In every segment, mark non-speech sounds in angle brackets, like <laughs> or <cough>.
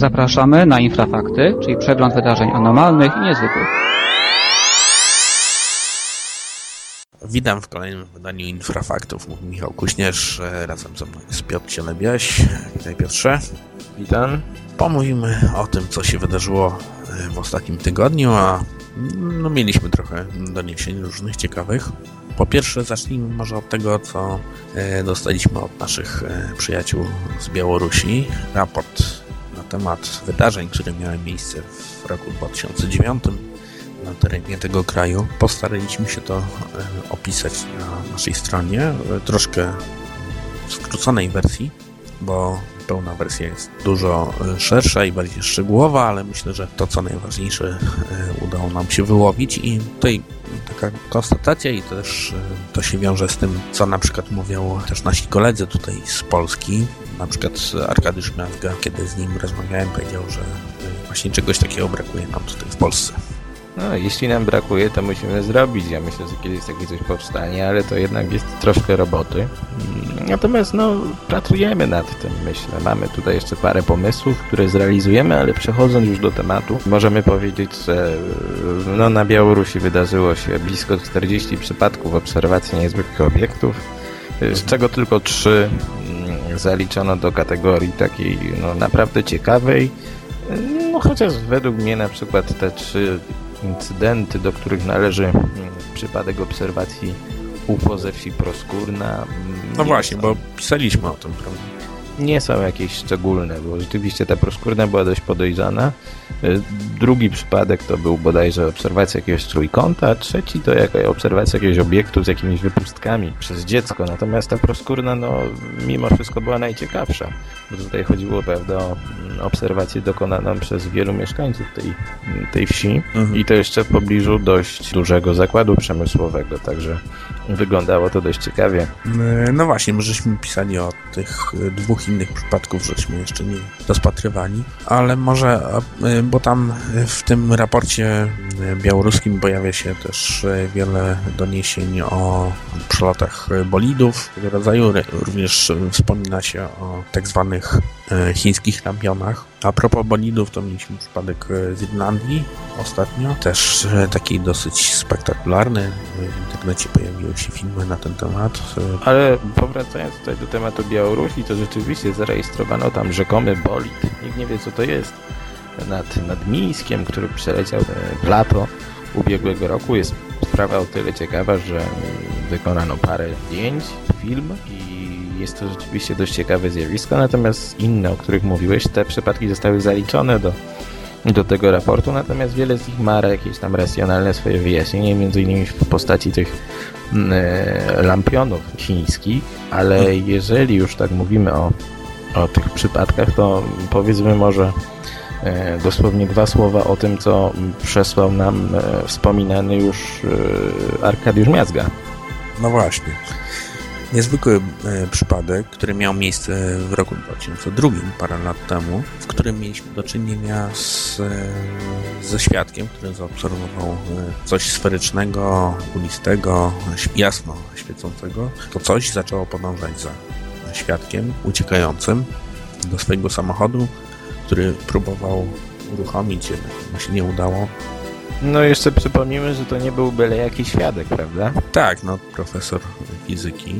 Zapraszamy na Infrafakty, czyli przegląd wydarzeń anormalnych i niezwykłych. Witam w kolejnym wydaniu Infrafaktów. Mówi Michał Kuśnierz, e, razem ze mną jest Piotr Cielebiaś. Witaj Piotrze. Witam. Pomówimy o tym, co się wydarzyło e, w ostatnim tygodniu, a no, mieliśmy trochę doniesień różnych ciekawych. Po pierwsze, zacznijmy może od tego, co e, dostaliśmy od naszych przyjaciół z Białorusi. Raport temat wydarzeń, które miały miejsce w roku 2009 na terenie tego kraju. Postaraliśmy się to opisać na naszej stronie, troszkę w skróconej wersji, bo pełna wersja jest dużo szersza i bardziej szczegółowa, ale myślę, że to co najważniejsze udało nam się wyłowić i tutaj taka konstatacja i też to się wiąże z tym, co na przykład mówią też nasi koledzy tutaj z Polski. Na przykład Arkadiusz Miazga, kiedy z nim rozmawiałem, powiedział, że właśnie czegoś takiego brakuje nam tutaj w Polsce. No, jeśli nam brakuje, to musimy zrobić. Ja myślę, że kiedyś takie coś powstanie, ale to jednak jest troszkę roboty. Natomiast, no, pracujemy nad tym, myślę. Mamy tutaj jeszcze parę pomysłów, które zrealizujemy, ale przechodząc już do tematu, możemy powiedzieć, że no, na Białorusi wydarzyło się blisko 40 przypadków obserwacji niezwykłych obiektów, z czego tylko 3 zaliczono do kategorii takiej, no, naprawdę ciekawej. No, chociaż według mnie na przykład te trzy incydenty, do których należy mm, przypadek obserwacji UFO ze wsi Proskórna. Mm, no właśnie, bo pisaliśmy o tym, prawda? Nie są jakieś szczególne, bo rzeczywiście ta Proskórna była dość podejrzana. Y, drugi przypadek to był bodajże obserwacja jakiegoś trójkąta, a trzeci to jaka obserwacja jakiegoś obiektu z jakimiś wypustkami przez dziecko. Natomiast ta Proskórna, no, mimo wszystko była najciekawsza, bo tutaj chodziło, prawda, o mm, obserwację dokonaną przez wielu mieszkańców tej, tej wsi mhm. i to jeszcze w pobliżu dość dużego zakładu przemysłowego, także wyglądało to dość ciekawie. Y, no właśnie, my żeśmy pisali o tych dwóch innych przypadków, żeśmy jeszcze nie rozpatrywali, ale może y, bo tam w tym raporcie białoruskim pojawia się też wiele doniesień o przelotach bolidów tego rodzaju. Również wspomina się o tak zwanych e, chińskich lampionach. A propos bolidów, to mieliśmy przypadek z Irlandii ostatnio, też e, taki dosyć spektakularny. W internecie pojawiły się filmy na ten temat. Ale powracając tutaj do tematu Białorusi, to rzeczywiście zarejestrowano tam rzekomy bolid. Nikt nie wie, co to jest nad, nad Mińskiem, który przeleciał w lato ubiegłego roku. Jest sprawa o tyle ciekawa, że wykonano parę zdjęć, film i jest to rzeczywiście dość ciekawe zjawisko, natomiast inne, o których mówiłeś, te przypadki zostały zaliczone do, do tego raportu, natomiast wiele z nich ma jakieś tam racjonalne swoje wyjaśnienie, między innymi w postaci tych mm, e, lampionów chińskich, ale jeżeli już tak mówimy o, o tych przypadkach, to powiedzmy może E, dosłownie dwa słowa o tym, co przesłał nam e, wspominany już Arkadiusz Miazga. No właśnie. Niezwykły przypadek, który miał miejsce w roku 2002, parę lat temu, w którym mieliśmy do czynienia z, ze świadkiem, który zaobserwował coś sferycznego, kulistego, jasno świecącego. To coś zaczęło podążać za świadkiem uciekającym do swojego samochodu, który próbował uruchomić, jednak mu się nie udało. No jeszcze przypomnijmy, że to nie był byle jakiś świadek, prawda? Tak, no profesor fizyki.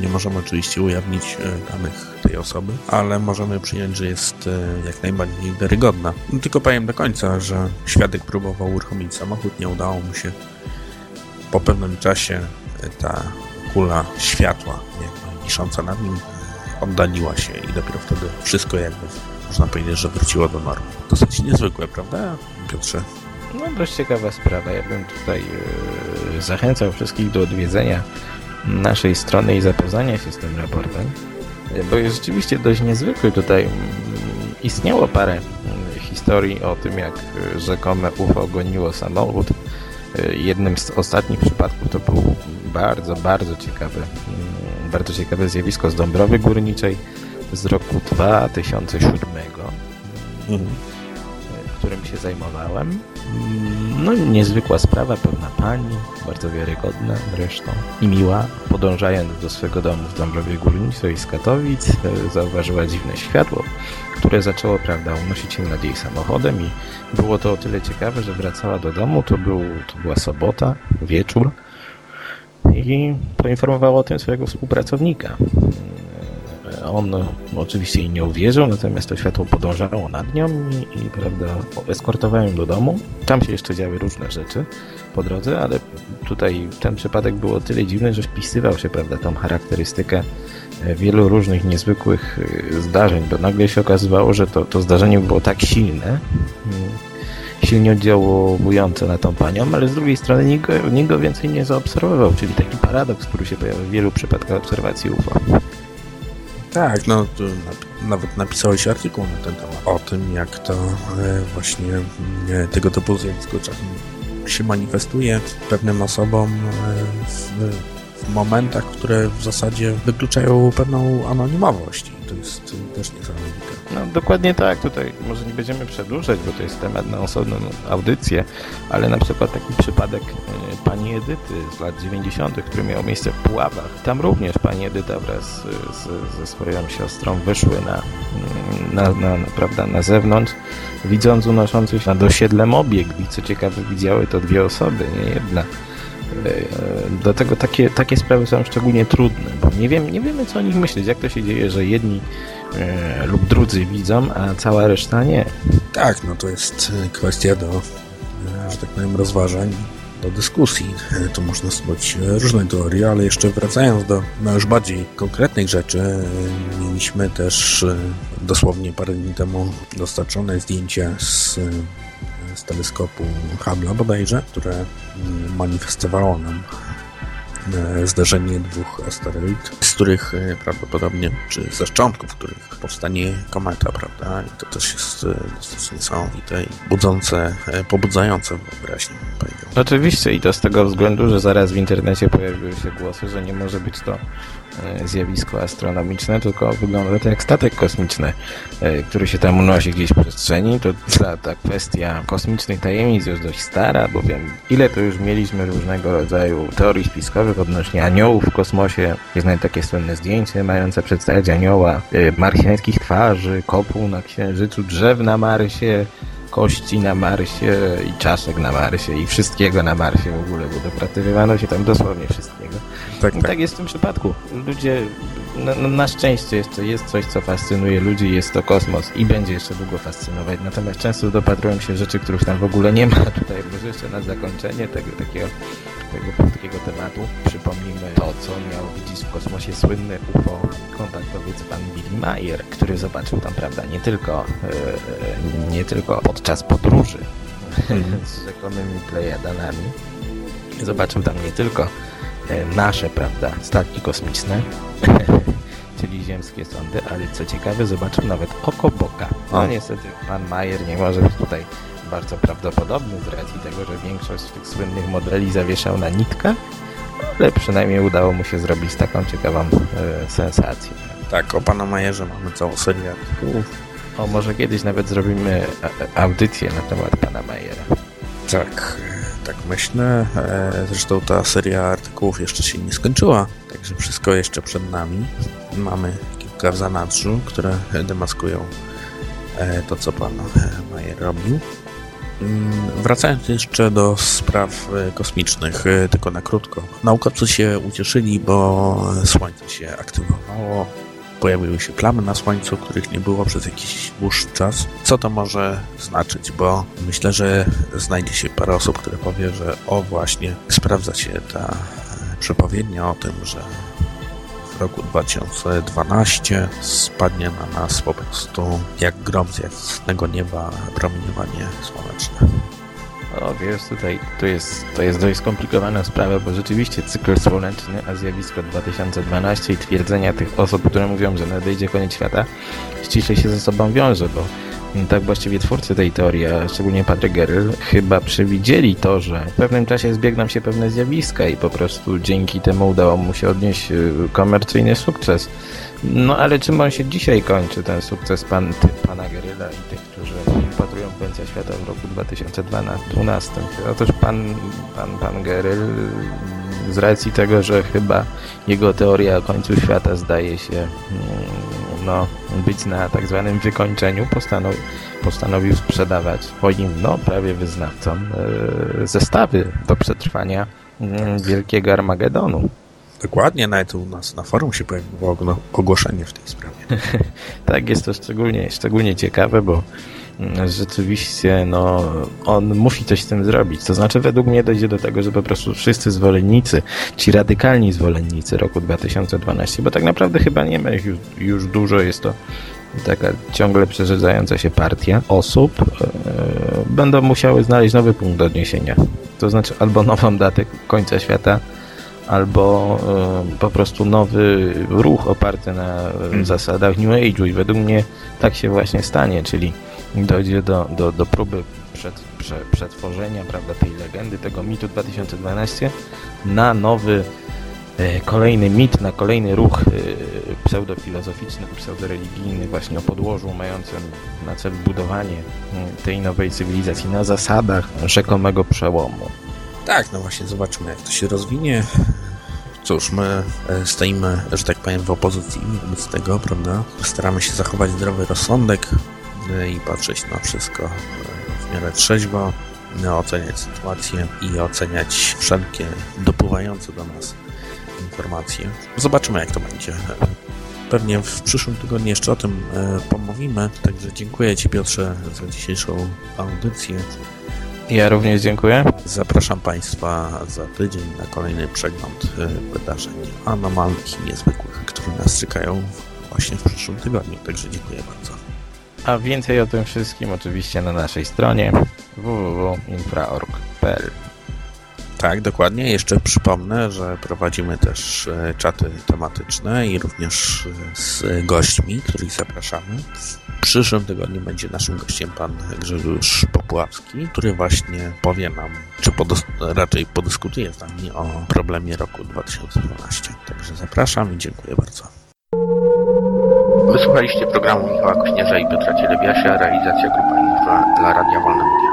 Nie możemy oczywiście ujawnić e, danych tej osoby, ale możemy przyjąć, że jest e, jak najbardziej wiarygodna. No, tylko powiem do końca, że świadek próbował uruchomić samochód, nie udało mu się. Po pewnym czasie e, ta kula światła, jakby wisząca nad nim, oddaliła się i dopiero wtedy wszystko jakby można powiedzieć, że wróciło do normy. Dosyć niezwykłe, prawda, Piotrze? No dość ciekawa sprawa. Ja bym tutaj yy, zachęcał wszystkich do odwiedzenia naszej strony i zapoznania się z tym raportem, bo jest rzeczywiście dość niezwykły. Tutaj yy, istniało parę yy, historii o tym, jak rzekome UFO goniło samochód. Jednym z ostatnich przypadków to był bardzo, bardzo ciekawy, bardzo ciekawe zjawisko z Dąbrowy Górniczej z roku 2007, mhm. którym się zajmowałem. No niezwykła sprawa, pewna pani, bardzo wiarygodna zresztą i miła. Podążając do swego domu w Dąbrowie Górniczej z Katowic, e, zauważyła dziwne światło, które zaczęło, prawda, unosić się nad jej samochodem i było to o tyle ciekawe, że wracała do domu, to, był, to była sobota, wieczór i poinformowała o tym swojego współpracownika. On oczywiście jej nie uwierzył, natomiast to światło podążało nad nią i, i prawda, eskortowałem do domu. Tam się jeszcze działy różne rzeczy po drodze, ale tutaj ten przypadek był o tyle dziwny, że wpisywał się, prawda, tą charakterystykę e, wielu różnych niezwykłych e, zdarzeń, bo nagle się okazywało, że to, to zdarzenie było tak silne, mm, silnie oddziałujące na tą panią, ale z drugiej strony nikt go, nikt go więcej nie zaobserwował, czyli taki paradoks, który się pojawia w wielu przypadkach obserwacji UFO. Tak, no nawet napisałeś artykuł na ten temat o tym, jak to e, właśnie e, tego typu zjawisko czasem się manifestuje pewnym osobom e, w momentach, które w zasadzie wykluczają pewną anonimowość i to jest też niesamowite. No dokładnie tak, tutaj może nie będziemy przedłużać, bo to jest temat na osobną audycję, ale na przykład taki przypadek e, pani Edyty z lat 90., który miał miejsce w Puławach. Tam również pani Edyta wraz z, ze swoją siostrą wyszły na, na, na, na, prawda, na zewnątrz, widząc unoszący się nad osiedlem obiekt i co ciekawe widziały to dwie osoby, nie jedna. E, Dlatego takie, takie sprawy są szczególnie trudne, bo nie, wiem, nie wiemy co o nich myśleć, jak to się dzieje, że jedni e, lub drudzy widzą, a cała reszta nie. Tak, no to jest e, kwestia do, że tak powiem, rozważań, do dyskusji. Tu można stosować różne teorie, ale jeszcze wracając do no, już bardziej konkretnych rzeczy, mieliśmy też dosłownie parę dni temu dostarczone zdjęcia z, z teleskopu Hubble'a bodajże, które mm, manifestowało nam e, zdarzenie dwóch asteroid, z których e, prawdopodobnie, czy ze szczątków których powstanie kometa, prawda? I to też jest e, dosyć niesamowite i budzące, pobudzające wyobraźnię. Oczywiście i to z tego względu, że zaraz w internecie pojawiły się głosy, że nie może być to zjawisko astronomiczne, tylko wygląda to jak statek kosmiczny, e, który się tam unosi gdzieś w przestrzeni. To ta, ta kwestia kosmicznych tajemnic jest dość stara, bowiem ile to już mieliśmy różnego rodzaju teorii spiskowych odnośnie aniołów w kosmosie. Jest nawet takie słynne zdjęcie mające przedstawiać anioła e, marsjańskich twarzy, kopuł na Księżycu, drzew na Marsie, kości na Marsie i czaszek na Marsie i wszystkiego na Marsie w ogóle, bo dopratywano się tam dosłownie wszystkiego. Tak, I tak jest w tym przypadku. Ludzie, na, na, na szczęście jeszcze jest coś, co fascynuje ludzi, jest to kosmos i będzie jeszcze długo fascynować. Natomiast często dopatrują się rzeczy, których tam w ogóle nie ma. <laughs> Tutaj może jeszcze na zakończenie tego takiego, tego, takiego tematu przypomnijmy to, co miał widzieć w kosmosie słynny UFO kontaktowiec pan Billy Mayer, który zobaczył tam, prawda, nie tylko, e, nie tylko podczas podróży <laughs> z rzekomymi Plejadanami, zobaczył tam nie tylko nasze, prawda, statki kosmiczne, <laughs> czyli ziemskie sondy, ale co ciekawe, zobaczył nawet oko Boga. No O. niestety pan Mayer nie może być tutaj bardzo prawdopodobny z racji tego, że większość tych słynnych modeli zawieszał na nitkach, ale przynajmniej udało mu się zrobić taką ciekawą e, sensację. tak, o pana Majerze mamy całą serię artykułów. O, może kiedyś nawet zrobimy e, audycję na temat pana Mayera. Tak, e, tak myślę. E, Zresztą ta seria artykułów jeszcze się nie skończyła, także wszystko jeszcze przed nami. Mamy kilka w zanadrzu, które demaskują e, to, co pan e, Majer robił. Mm, Wracając jeszcze do spraw kosmicznych, tylko na krótko. Naukowcy się ucieszyli, bo Słońce się aktywowało, pojawiły się plamy na Słońcu, których nie było przez jakiś dłuższy czas. Co to może znaczyć? Bo myślę, że znajdzie się parę osób, które powie, że o właśnie, sprawdza się ta przepowiednia o tym, że w roku 2012 spadnie na nas po prostu jak grom z jasnego nieba promieniowanie słoneczne. O, wiesz, tutaj to jest, to jest dość skomplikowana sprawa, bo rzeczywiście cykl słoneczny, a zjawisko 2012 i twierdzenia tych osób, które mówią, że nadejdzie koniec świata, ściśle się ze sobą wiąże, bo mm, tak właściwie twórcy tej teorii, a szczególnie Patrick Gerryl, chyba przewidzieli to, że w pewnym czasie zbiegną się pewne zjawiska i po prostu dzięki temu udało mu się odnieść y, komercyjny sukces. No ale czym on się dzisiaj kończy, ten sukces pan, ty, pana Geryla i tych, którzy patrują końca świata w roku 2012? Otóż pan, pan, pan Geryl z racji tego, że chyba jego teoria o końcu świata zdaje się mm, no, być na tak zwanym wykończeniu, postanowił, postanowił sprzedawać swoim no, prawie wyznawcom e, zestawy do przetrwania mm, wielkiego Armagedonu. Dokładnie, nawet u nas na forum się pojawiło ogłoszenie w tej sprawie. <laughs> tak, jest to szczególnie, szczególnie ciekawe, bo mm, rzeczywiście no, on musi coś z tym zrobić. To znaczy, według mnie dojdzie do tego, że po prostu wszyscy zwolennicy, ci radykalni zwolennicy roku 2012, bo tak naprawdę chyba nie ma ich już, już dużo, jest to taka ciągle przerzedzająca się partia osób, e, będą musiały znaleźć nowy punkt odniesienia. To znaczy albo nową datę końca świata, albo y, po prostu nowy ruch oparty na hmm. zasadach New Age'u i według mnie tak się właśnie stanie, czyli dojdzie do, do, do próby przed, prze, przetworzenia prawda, tej legendy, tego mitu 2012 na nowy y, kolejny mit, na kolejny ruch y, pseudofilozoficzny, pseudoreligijny właśnie o podłożu mającym na celu budowanie tej nowej cywilizacji na zasadach rzekomego przełomu. Tak, no właśnie, zobaczymy jak to się rozwinie. Cóż, my e, stoimy, że tak powiem, w opozycji wobec tego, prawda? Staramy się zachować zdrowy rozsądek e, i patrzeć na wszystko e, w miarę trzeźwo, oceniać sytuację i oceniać wszelkie dopływające do nas informacje. Zobaczymy, jak to będzie. Pewnie w przyszłym tygodniu jeszcze o tym pomówimy. Także dziękuję Ci, Piotrze, za dzisiejszą audycję. Ja również dziękuję. Zapraszam Państwa za tydzień na kolejny przegląd y, wydarzeń anomalnych i niezwykłych, które nas czekają właśnie w przyszłym tygodniu. Także dziękuję bardzo. A więcej o tym wszystkim oczywiście na naszej stronie www.infra.org.pl tak, dokładnie. Jeszcze przypomnę, że prowadzimy też e, czaty tematyczne i również e, z gośćmi, których zapraszamy. W przyszłym tygodniu będzie naszym gościem pan Grzegorz Popławski, który właśnie powie nam, czy raczej podyskutuje z nami o problemie roku 2012. Także zapraszam i dziękuję bardzo. Wysłuchaliście programu Michała Kośnierza i Piotra Cielebiasia, realizacja Grupa Infra dla Radia Wolne Media.